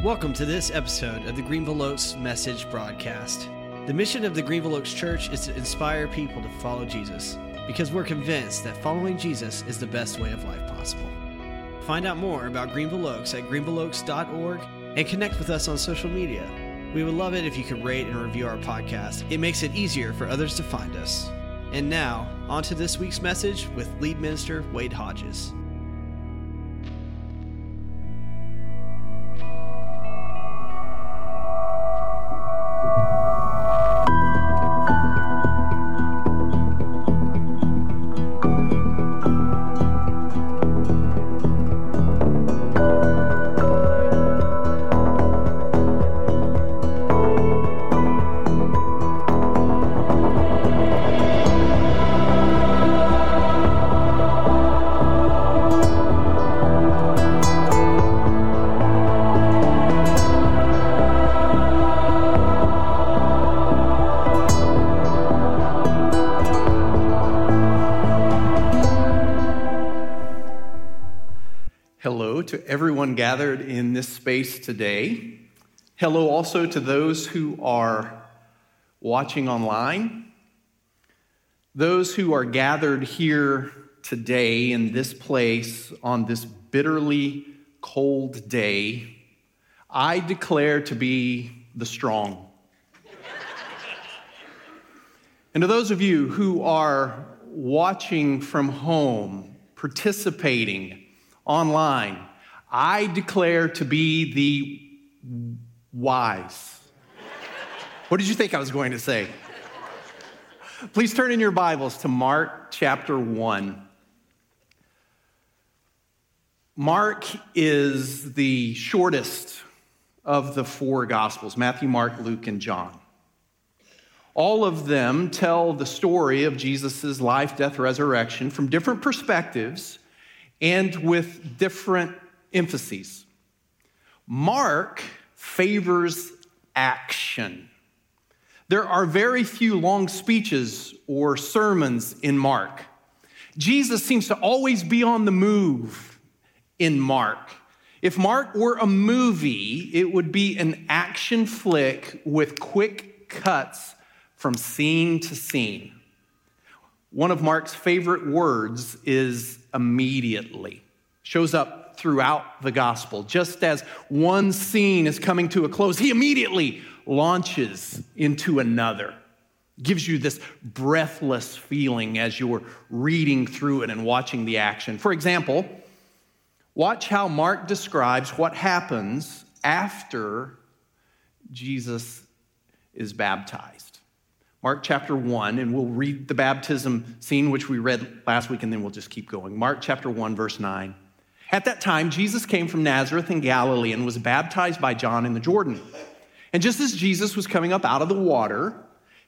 Welcome to this episode of the Greenville Oaks Message Broadcast. The mission of the Greenville Oaks Church is to inspire people to follow Jesus because we're convinced that following Jesus is the best way of life possible. Find out more about Greenville Oaks at greenvilleoaks.org and connect with us on social media. We would love it if you could rate and review our podcast. It makes it easier for others to find us. And now, on to this week's message with lead minister Wade Hodges. Everyone gathered in this space today. Hello also to those who are watching online. Those who are gathered here today in this place on this bitterly cold day, I declare to be the strong. and to those of you who are watching from home, participating, online, I declare to be the wise. What did you think I was going to say? Please turn in your Bibles to Mark chapter 1. Mark is the shortest of the four Gospels Matthew, Mark, Luke, and John. All of them tell the story of Jesus' life, death, resurrection from different perspectives and with different emphases. Mark favors action. There are very few long speeches or sermons in Mark. Jesus seems to always be on the move in Mark. If Mark were a movie, it would be an action flick with quick cuts from scene to scene. One of Mark's favorite words is immediately. Shows up throughout the gospel. Just as one scene is coming to a close, he immediately launches into another. Gives you this breathless feeling as you're reading through it and watching the action. For example, watch how Mark describes what happens after Jesus is baptized. Mark chapter 1, and we'll read the baptism scene, which we read last week, and then we'll just keep going. Mark chapter 1, verse 9. At that time, Jesus came from Nazareth in Galilee and was baptized by John in the Jordan. And just as Jesus was coming up out of the water,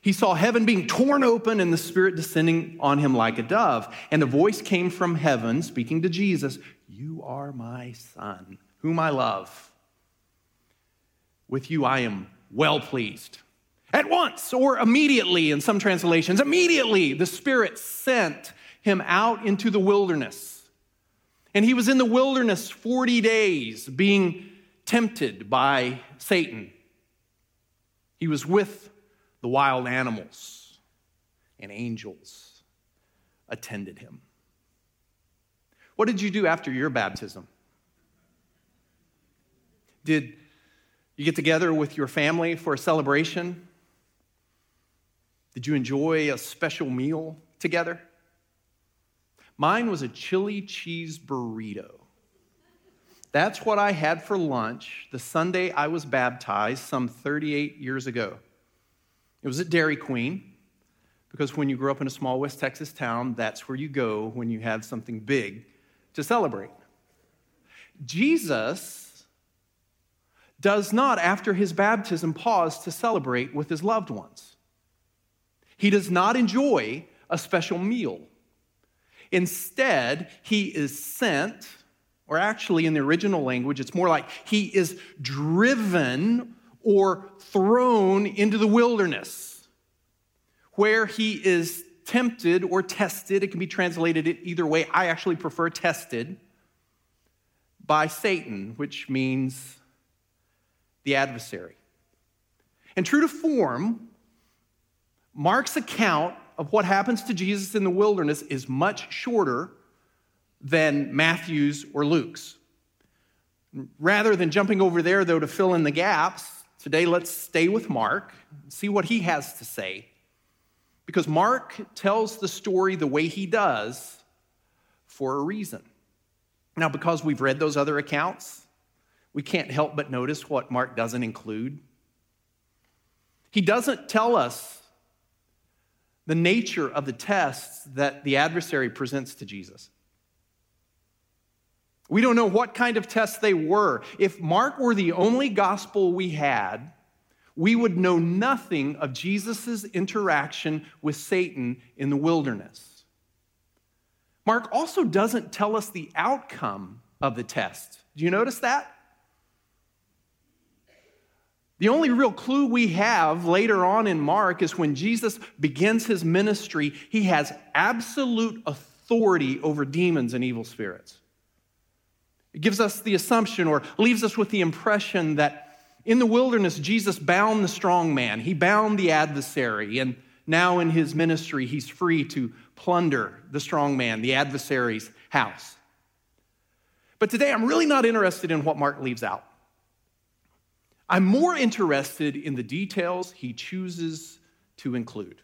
he saw heaven being torn open and the Spirit descending on him like a dove. And a voice came from heaven speaking to Jesus You are my Son, whom I love. With you I am well pleased. At once, or immediately in some translations, immediately the Spirit sent him out into the wilderness. And he was in the wilderness 40 days being tempted by Satan. He was with the wild animals, and angels attended him. What did you do after your baptism? Did you get together with your family for a celebration? Did you enjoy a special meal together? Mine was a chili cheese burrito. That's what I had for lunch the Sunday I was baptized some 38 years ago. It was at Dairy Queen, because when you grow up in a small West Texas town, that's where you go when you have something big to celebrate. Jesus does not, after his baptism, pause to celebrate with his loved ones. He does not enjoy a special meal. Instead, he is sent, or actually in the original language, it's more like he is driven or thrown into the wilderness where he is tempted or tested. It can be translated either way. I actually prefer tested by Satan, which means the adversary. And true to form, Mark's account of what happens to Jesus in the wilderness is much shorter than Matthew's or Luke's. Rather than jumping over there, though, to fill in the gaps, today let's stay with Mark, see what he has to say. Because Mark tells the story the way he does for a reason. Now, because we've read those other accounts, we can't help but notice what Mark doesn't include. He doesn't tell us the nature of the tests that the adversary presents to Jesus. We don't know what kind of tests they were. If Mark were the only gospel we had, we would know nothing of Jesus' interaction with Satan in the wilderness. Mark also doesn't tell us the outcome of the test. Do you notice that? The only real clue we have later on in Mark is when Jesus begins his ministry, he has absolute authority over demons and evil spirits. It gives us the assumption or leaves us with the impression that in the wilderness, Jesus bound the strong man, he bound the adversary, and now in his ministry, he's free to plunder the strong man, the adversary's house. But today, I'm really not interested in what Mark leaves out. I'm more interested in the details he chooses to include.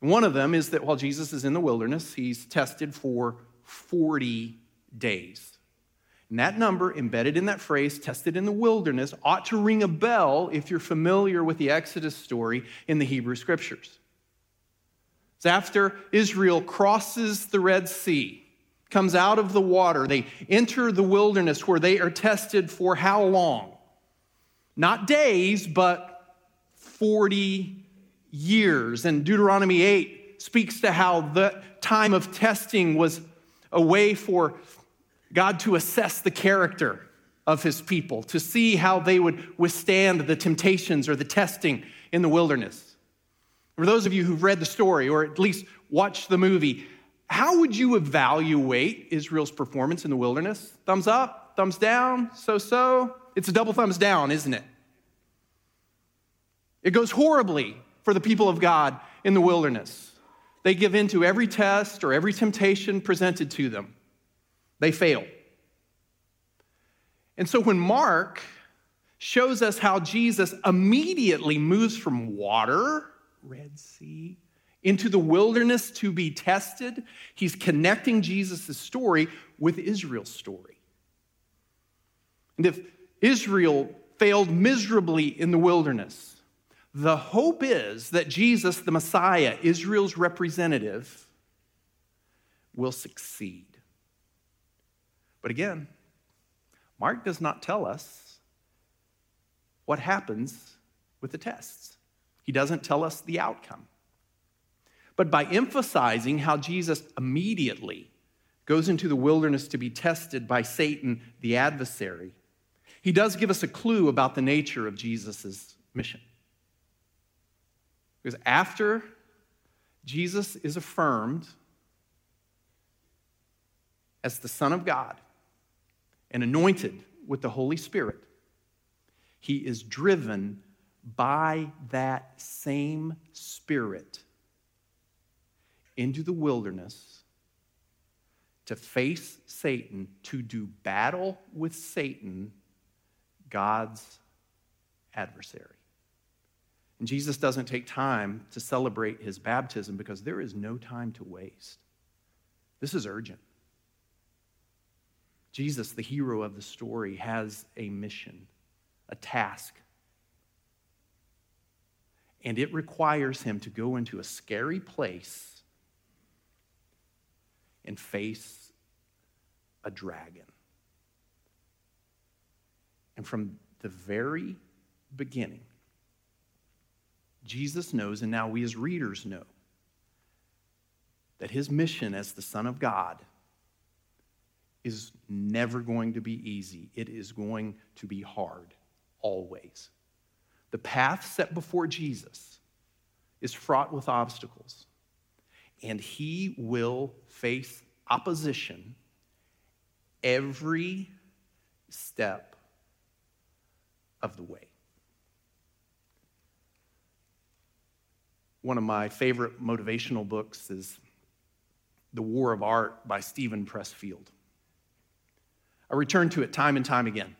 One of them is that while Jesus is in the wilderness, he's tested for 40 days. And that number, embedded in that phrase, tested in the wilderness, ought to ring a bell if you're familiar with the Exodus story in the Hebrew Scriptures. It's after Israel crosses the Red Sea, comes out of the water, they enter the wilderness where they are tested for how long? Not days, but 40 years. And Deuteronomy 8 speaks to how the time of testing was a way for God to assess the character of his people, to see how they would withstand the temptations or the testing in the wilderness. For those of you who've read the story or at least watched the movie, how would you evaluate Israel's performance in the wilderness? Thumbs up, thumbs down, so so? It's a double thumbs down, isn't it? It goes horribly for the people of God in the wilderness. They give in to every test or every temptation presented to them. They fail. And so when Mark shows us how Jesus immediately moves from water, Red Sea, into the wilderness to be tested, he's connecting Jesus' story with Israel's story. And if Israel failed miserably in the wilderness, the hope is that Jesus, the Messiah, Israel's representative, will succeed. But again, Mark does not tell us what happens with the tests. He doesn't tell us the outcome. But by emphasizing how Jesus immediately goes into the wilderness to be tested by Satan, the adversary, he does give us a clue about the nature of Jesus' mission. Because after Jesus is affirmed as the Son of God and anointed with the Holy Spirit, he is driven by that same Spirit into the wilderness to face Satan, to do battle with Satan, God's adversary. And Jesus doesn't take time to celebrate his baptism because there is no time to waste. This is urgent. Jesus, the hero of the story, has a mission, a task. And it requires him to go into a scary place and face a dragon. And from the very beginning, Jesus knows, and now we as readers know, that his mission as the Son of God is never going to be easy. It is going to be hard, always. The path set before Jesus is fraught with obstacles, and he will face opposition every step of the way. One of my favorite motivational books is The War of Art by Steven Pressfield. I return to it time and time again.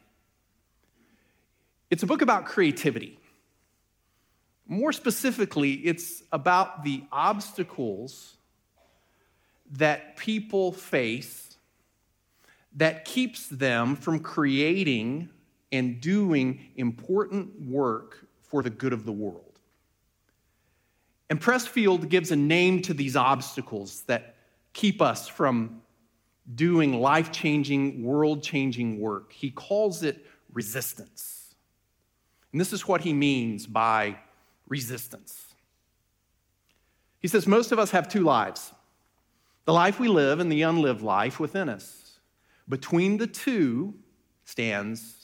It's a book about creativity. More specifically, it's about the obstacles that people face that keeps them from creating and doing important work for the good of the world. And Pressfield gives a name to these obstacles that keep us from doing life changing, world changing work. He calls it resistance. And this is what he means by resistance. He says, Most of us have two lives the life we live and the unlived life within us. Between the two stands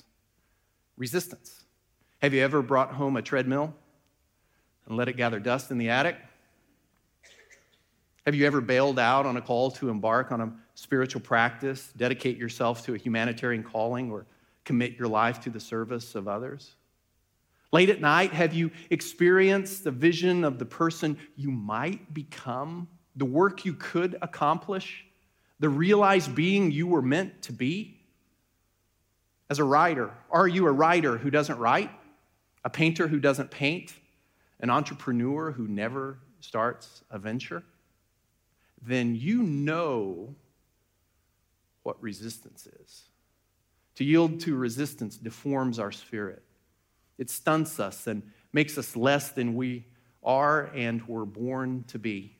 resistance. Have you ever brought home a treadmill and let it gather dust in the attic? Have you ever bailed out on a call to embark on a spiritual practice, dedicate yourself to a humanitarian calling, or commit your life to the service of others? Late at night, have you experienced the vision of the person you might become, the work you could accomplish, the realized being you were meant to be? As a writer, are you a writer who doesn't write? A painter who doesn't paint? An entrepreneur who never starts a venture? Then you know what resistance is. To yield to resistance deforms our spirit, it stunts us and makes us less than we are and were born to be.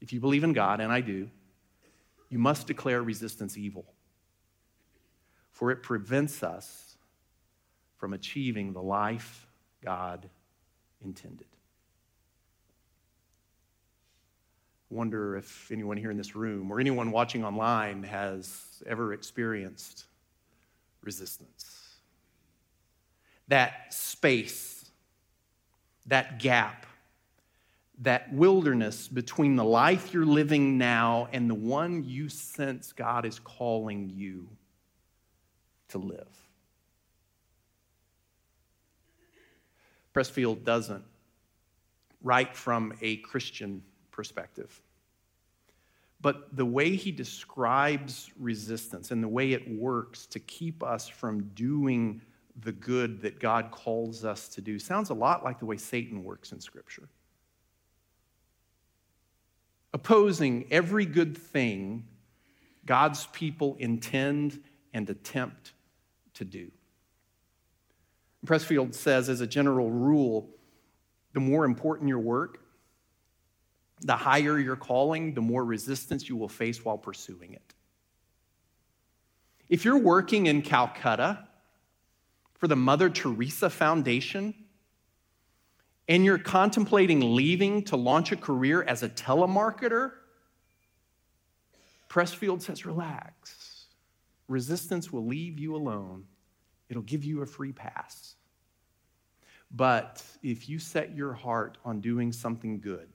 If you believe in God, and I do, you must declare resistance evil for it prevents us from achieving the life God intended. I wonder if anyone here in this room or anyone watching online has ever experienced resistance. That space, that gap, that wilderness between the life you're living now and the one you sense God is calling you to live. Pressfield doesn't write from a Christian perspective. But the way he describes resistance and the way it works to keep us from doing the good that God calls us to do sounds a lot like the way Satan works in Scripture. Opposing every good thing God's people intend and attempt to do. Pressfield says, as a general rule, the more important your work, the higher your calling, the more resistance you will face while pursuing it. If you're working in Calcutta for the Mother Teresa Foundation and you're contemplating leaving to launch a career as a telemarketer, Pressfield says, relax. Resistance will leave you alone It'll give you a free pass. But if you set your heart on doing something good,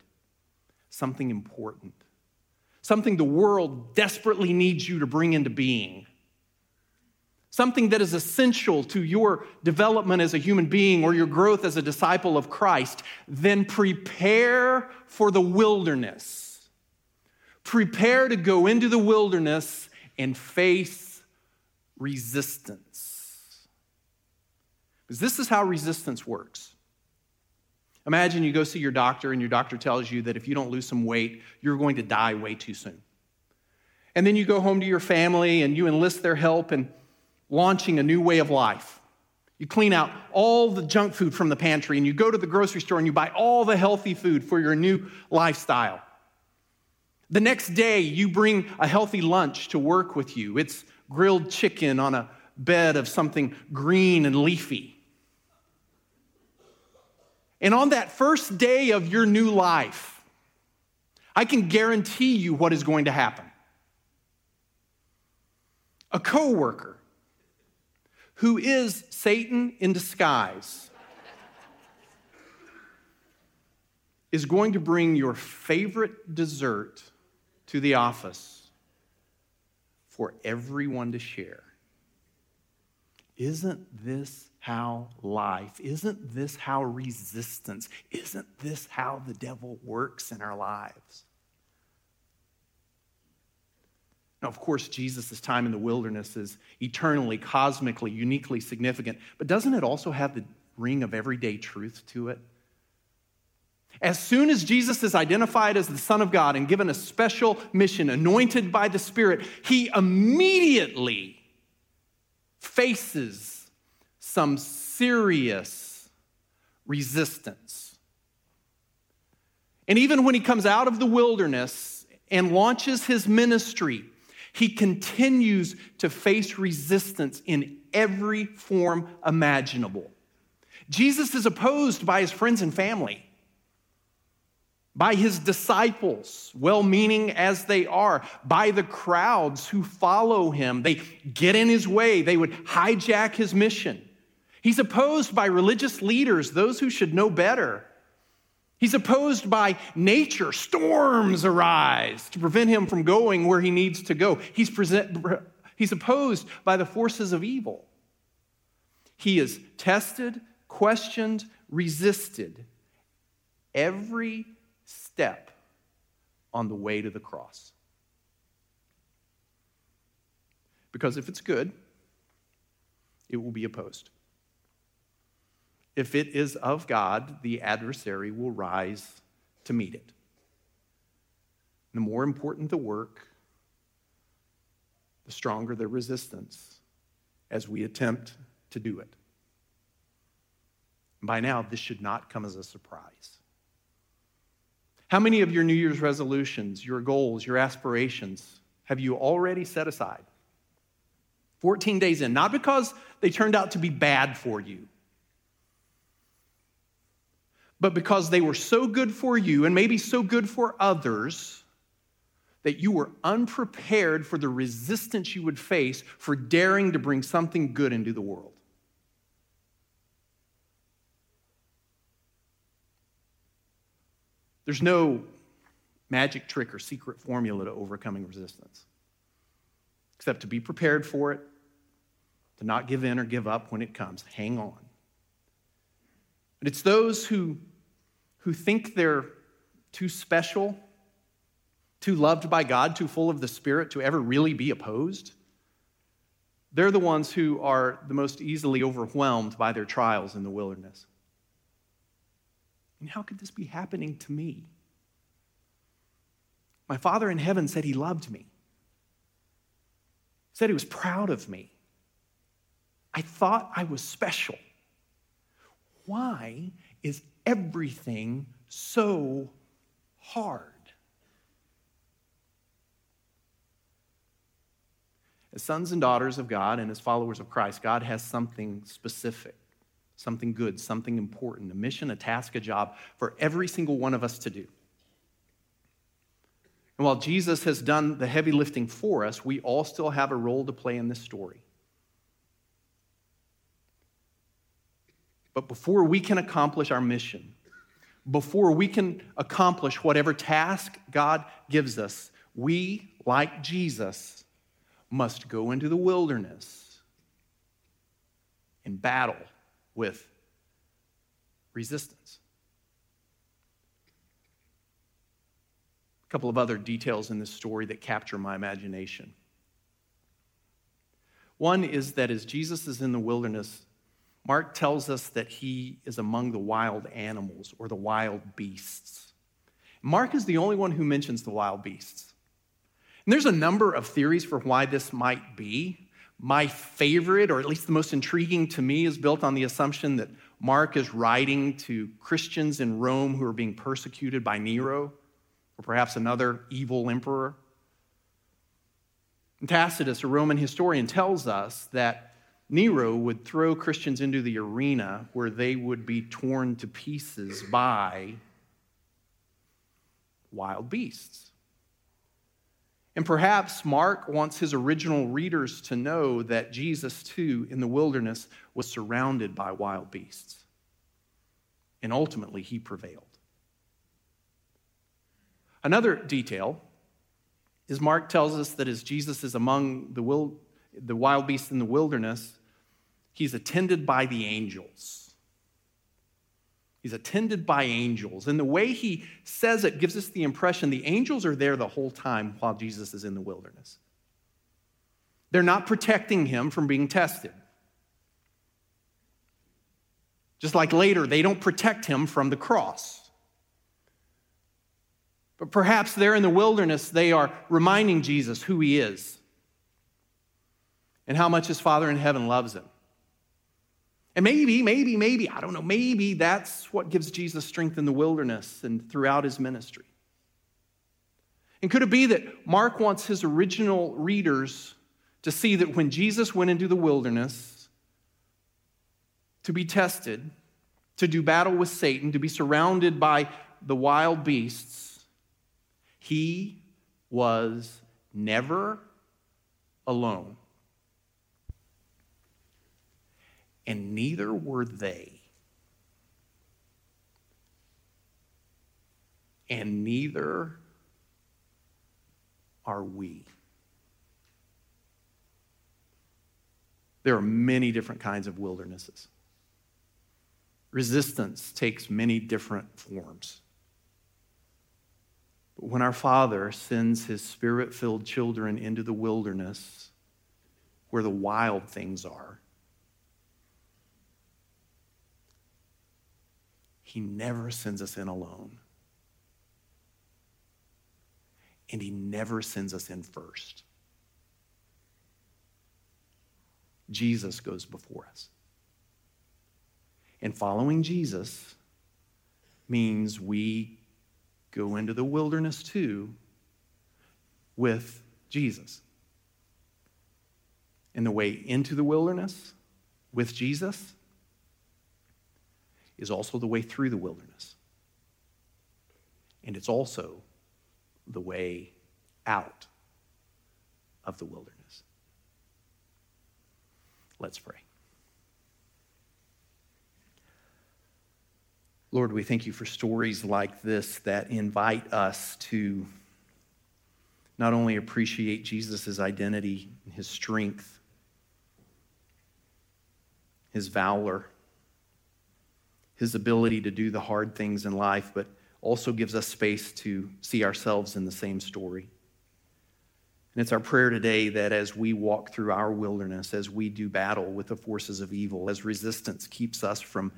something important, something the world desperately needs you to bring into being, something that is essential to your development as a human being or your growth as a disciple of Christ, then prepare for the wilderness. Prepare to go into the wilderness and face resistance. Because this is how resistance works. Imagine you go see your doctor, and your doctor tells you that if you don't lose some weight, you're going to die way too soon. And then you go home to your family and you enlist their help in launching a new way of life. You clean out all the junk food from the pantry, and you go to the grocery store and you buy all the healthy food for your new lifestyle. The next day, you bring a healthy lunch to work with you. It's grilled chicken on a bed of something green and leafy. And on that first day of your new life, I can guarantee you what is going to happen. A coworker who is Satan in disguise is going to bring your favorite dessert to the office for everyone to share. Isn't this how life, isn't this how resistance, isn't this how the devil works in our lives? Now, of course, Jesus' time in the wilderness is eternally, cosmically, uniquely significant, but doesn't it also have the ring of everyday truth to it? As soon as Jesus is identified as the Son of God and given a special mission, anointed by the Spirit, he immediately faces some serious resistance. And even when he comes out of the wilderness and launches his ministry, he continues to face resistance in every form imaginable. Jesus is opposed by his friends and family, by his disciples, well meaning as they are, by the crowds who follow him. They get in his way, they would hijack his mission. He's opposed by religious leaders, those who should know better. He's opposed by nature. Storms arise to prevent him from going where he needs to go. He's, present, he's opposed by the forces of evil. He is tested, questioned, resisted every step on the way to the cross. Because if it's good, it will be opposed. If it is of God, the adversary will rise to meet it. The more important the work, the stronger the resistance as we attempt to do it. By now, this should not come as a surprise. How many of your New Year's resolutions, your goals, your aspirations have you already set aside? 14 days in, not because they turned out to be bad for you, but because they were so good for you and maybe so good for others that you were unprepared for the resistance you would face for daring to bring something good into the world. There's no magic trick or secret formula to overcoming resistance, except to be prepared for it, to not give in or give up when it comes. Hang on. But it's those who, who think they're too special, too loved by God, too full of the Spirit to ever really be opposed. They're the ones who are the most easily overwhelmed by their trials in the wilderness. And how could this be happening to me? My Father in heaven said he loved me, said he was proud of me. I thought I was special. Why is everything so hard? As sons and daughters of God and as followers of Christ, God has something specific, something good, something important, a mission, a task, a job for every single one of us to do. And while Jesus has done the heavy lifting for us, we all still have a role to play in this story. But before we can accomplish our mission, before we can accomplish whatever task God gives us, we, like Jesus, must go into the wilderness and battle with resistance. A couple of other details in this story that capture my imagination. One is that as Jesus is in the wilderness, Mark tells us that he is among the wild animals or the wild beasts. Mark is the only one who mentions the wild beasts. And there's a number of theories for why this might be. My favorite, or at least the most intriguing to me, is built on the assumption that Mark is writing to Christians in Rome who are being persecuted by Nero, or perhaps another evil emperor. And Tacitus, a Roman historian, tells us that Nero would throw Christians into the arena where they would be torn to pieces by wild beasts. And perhaps Mark wants his original readers to know that Jesus, too, in the wilderness, was surrounded by wild beasts. And ultimately, he prevailed. Another detail is Mark tells us that as Jesus is among the, wild, beasts in the wilderness, He's attended by the angels. He's attended by angels. And the way he says it gives us the impression the angels are there the whole time while Jesus is in the wilderness. They're not protecting him from being tested. Just like later, they don't protect him from the cross. But perhaps there in the wilderness, they are reminding Jesus who he is and how much his Father in heaven loves him. And maybe, maybe, maybe, I don't know, maybe that's what gives Jesus strength in the wilderness and throughout his ministry. And could it be that Mark wants his original readers to see that when Jesus went into the wilderness to be tested, to do battle with Satan, to be surrounded by the wild beasts, he was never alone. And neither were they. And neither are we. There are many different kinds of wildernesses. Resistance takes many different forms. But when our Father sends his spirit filled children into the wilderness where the wild things are, He never sends us in alone. And He never sends us in first. Jesus goes before us. And following Jesus means we go into the wilderness too with Jesus. And the way into the wilderness with Jesus is also the way through the wilderness. And it's also the way out of the wilderness. Let's pray. Lord, we thank you for stories like this that invite us to not only appreciate Jesus' identity, his strength, his valor, his ability to do the hard things in life, but also gives us space to see ourselves in the same story. And it's our prayer today that as we walk through our wilderness, as we do battle with the forces of evil, as resistance keeps us from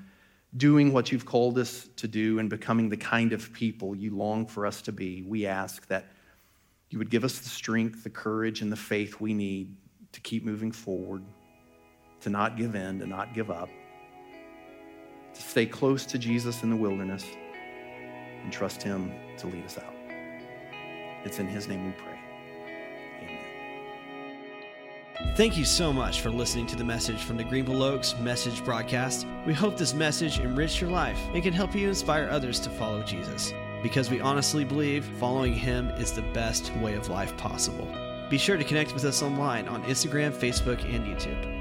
doing what you've called us to do and becoming the kind of people you long for us to be, we ask that you would give us the strength, the courage, and the faith we need to keep moving forward, to not give in, to not give up to stay close to Jesus in the wilderness and trust Him to lead us out. It's in His name we pray. Amen. Thank you so much for listening to the message from the Greenville Oaks Message Broadcast. We hope this message enriched your life and can help you inspire others to follow Jesus because we honestly believe following Him is the best way of life possible. Be sure to connect with us online on Instagram, Facebook, and YouTube.